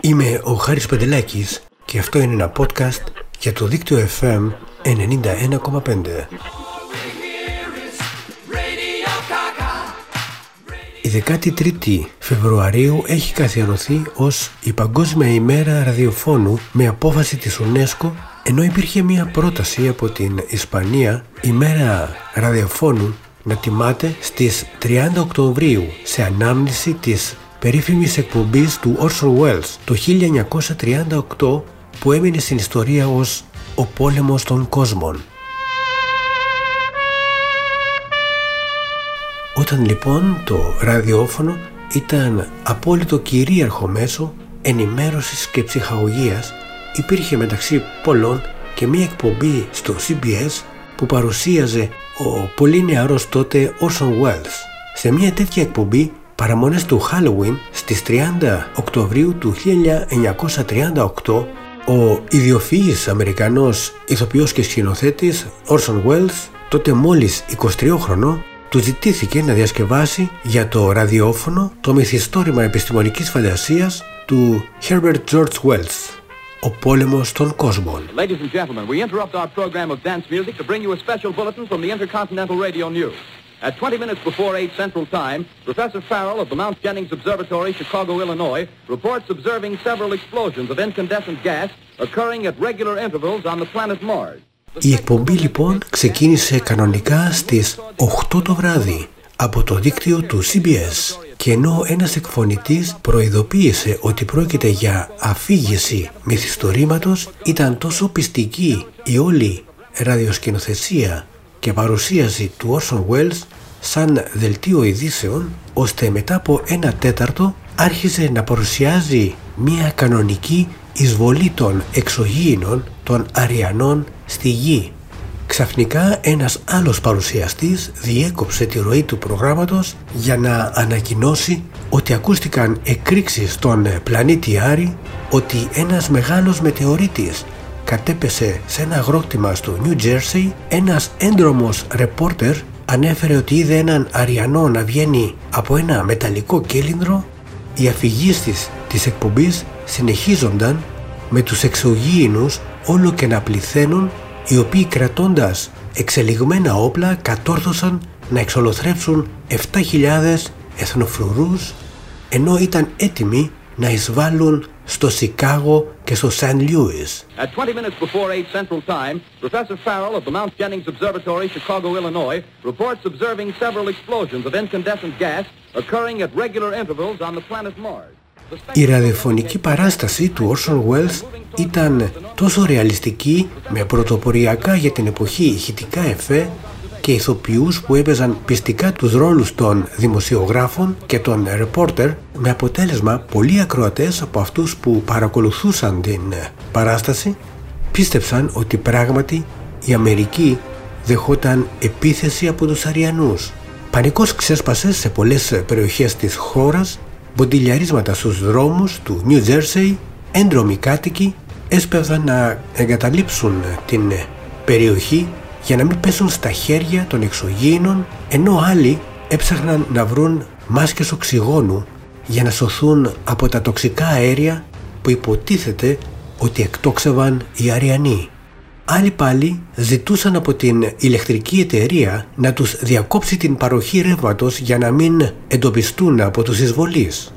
Είμαι ο Χάρης Παντελάκης και αυτό είναι ένα podcast για το δίκτυο FM 91,5. Η 13η Φεβρουαρίου έχει καθιερωθεί ως η Παγκόσμια ημέρα ραδιοφώνου με απόφαση της UNESCO ενώ υπήρχε μια πρόταση από την Ισπανία η μέρα ραδιοφώνου να τιμάται στις 30 Οκτωβρίου σε ανάμνηση της περίφημης εκπομπής του Orson Welles το 1938 που έμεινε στην ιστορία ως «Ο πόλεμος των κόσμων». Όταν λοιπόν το ραδιόφωνο ήταν απόλυτο κυρίαρχο μέσο ενημέρωσης και ψυχαγωγίας υπήρχε μεταξύ πολλών και μία εκπομπή στο CBS που παρουσίαζε ο πολύ νεαρός τότε Orson Welles. Σε μία τέτοια εκπομπή παραμονές του Halloween στις 30 Οκτωβρίου του 1938 ο ιδιοφυής Αμερικανός ηθοποιός και σκηνοθέτης Orson Welles τότε μόλις 23 χρονών του ζητήθηκε να διασκευάσει για το ραδιόφωνο το μυθιστόρημα επιστημονικής φαντασίας του Herbert George Wells ο πόλεμος των κόσμων. Ladies and gentlemen, we interrupt our program of dance music to bring you a special bulletin from the Intercontinental Radio News. At 20 minutes before 8 Central Time, Professor Farrell of the Mount Jennings Observatory, Chicago, Illinois, reports observing several explosions of incandescent gas occurring at regular intervals on the planet Mars. Η εκπομπή λοιπόν ξεκίνησε κανονικά στις 8 το βράδυ από το δίκτυο του CBS και ενώ ένας εκφωνητής προειδοποίησε ότι πρόκειται για αφήγηση μυθιστορήματος ήταν τόσο πιστική η όλη ραδιοσκηνοθεσία και παρουσίαση του Orson Welles σαν δελτίο ειδήσεων ώστε μετά από ένα τέταρτο άρχισε να παρουσιάζει μια κανονική εισβολή των εξωγήινων των Αριανών στη γη. Ξαφνικά ένας άλλος παρουσιαστής διέκοψε τη ροή του προγράμματος για να ανακοινώσει ότι ακούστηκαν εκρήξεις στον πλανήτη Άρη ότι ένας μεγάλος μετεωρίτης κατέπεσε σε ένα αγρόκτημα στο New Jersey ένας έντρομος ρεπόρτερ ανέφερε ότι είδε έναν Αριανό να βγαίνει από ένα μεταλλικό κύλινδρο οι αφηγήσεις της εκπομπής συνεχίζονταν με τους εξωγήινους όλο και να πληθαίνουν οι οποίοι κρατώντας εξελιγμένα όπλα κατόρθωσαν να εξολοθρεύσουν 7.000 εθνοφρουρούς ενώ ήταν έτοιμοι να εισβάλλουν στο Σικάγο και στο Σαν Λούιζ. Η ραδιοφωνική παράσταση του Όρσον Βουέλ ήταν τόσο ρεαλιστική με πρωτοποριακά για την εποχή ηχητικά εφέ και ηθοποιούς που έπαιζαν πιστικά τους ρόλους των δημοσιογράφων και των ρεπόρτερ με αποτέλεσμα πολλοί ακροατές από αυτούς που παρακολουθούσαν την παράσταση πίστεψαν ότι πράγματι η Αμερική δεχόταν επίθεση από τους Αριανούς. Πανικός ξέσπασε σε πολλές περιοχές της χώρας μποντιλιαρίσματα στους δρόμους του New Jersey, έντρομοι κάτοικοι έσπευαν να εγκαταλείψουν την περιοχή για να μην πέσουν στα χέρια των εξωγήινων ενώ άλλοι έψαχναν να βρουν μάσκες οξυγόνου για να σωθούν από τα τοξικά αέρια που υποτίθεται ότι εκτόξευαν οι Αριανοί. Άλλοι πάλι ζητούσαν από την ηλεκτρική εταιρεία να τους διακόψει την παροχή ρεύματος για να μην εντοπιστούν από τους εισβολείς.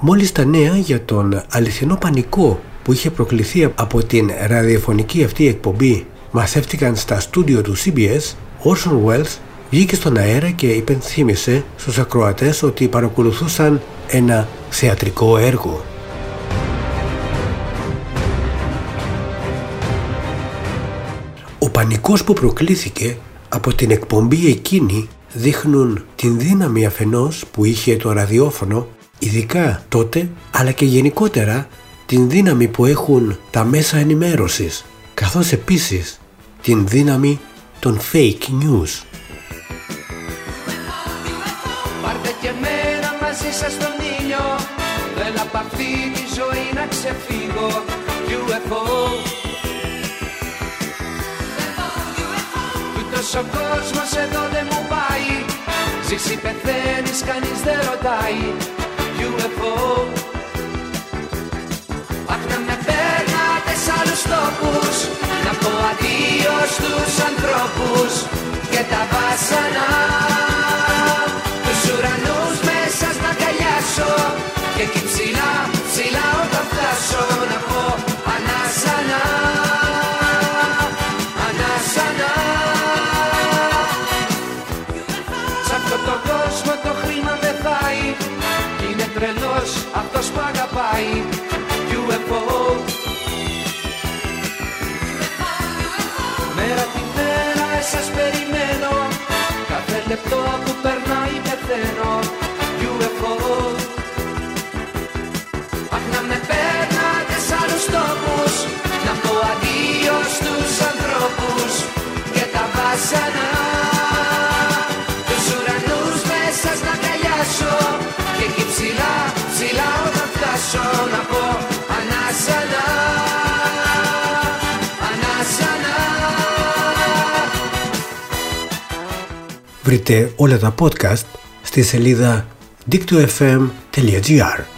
Μόλις τα νέα για τον αληθινό πανικό που είχε προκληθεί από την ραδιοφωνική αυτή εκπομπή μαθεύτηκαν στα στούντιο του CBS, Orson Welles βγήκε στον αέρα και υπενθύμησε στους ακροατές ότι παρακολουθούσαν ένα θεατρικό έργο. Ο πανικός που προκλήθηκε από την εκπομπή εκείνη δείχνουν την δύναμη αφενός που είχε το ραδιόφωνο ειδικά τότε αλλά και γενικότερα την δύναμη που έχουν τα μέσα ενημέρωσης καθώς επίσης την δύναμη των fake news. Πάρτε και μέρα μαζί σας στον ήλιο. Δεν απ' αυτή τη ζωή να ξεφύγω. UFO ο κόσμος εδώ δεν μου πάει. Ζήσει πεθαίνεις κανείς δεν ρωτάει στους ανθρώπους και τα βάσανα. Τους ουρανούς μέσα να αγκαλιάσω και εκεί ψηλά, ψηλά όταν φτάσω να πω ανάσανα Ανάσανα Σ' αυτό το κόσμο το χρήμα δεν πάει Είναι τρελός αυτός που αγαπάει λεπτό που περνάει πεθαίνω UFO Αχ να με παίρνατε σ' άλλους τόπους Να πω αντίος στους ανθρώπους Και τα βάσανα Βρείτε όλα τα podcast στη σελίδα dictofm.gr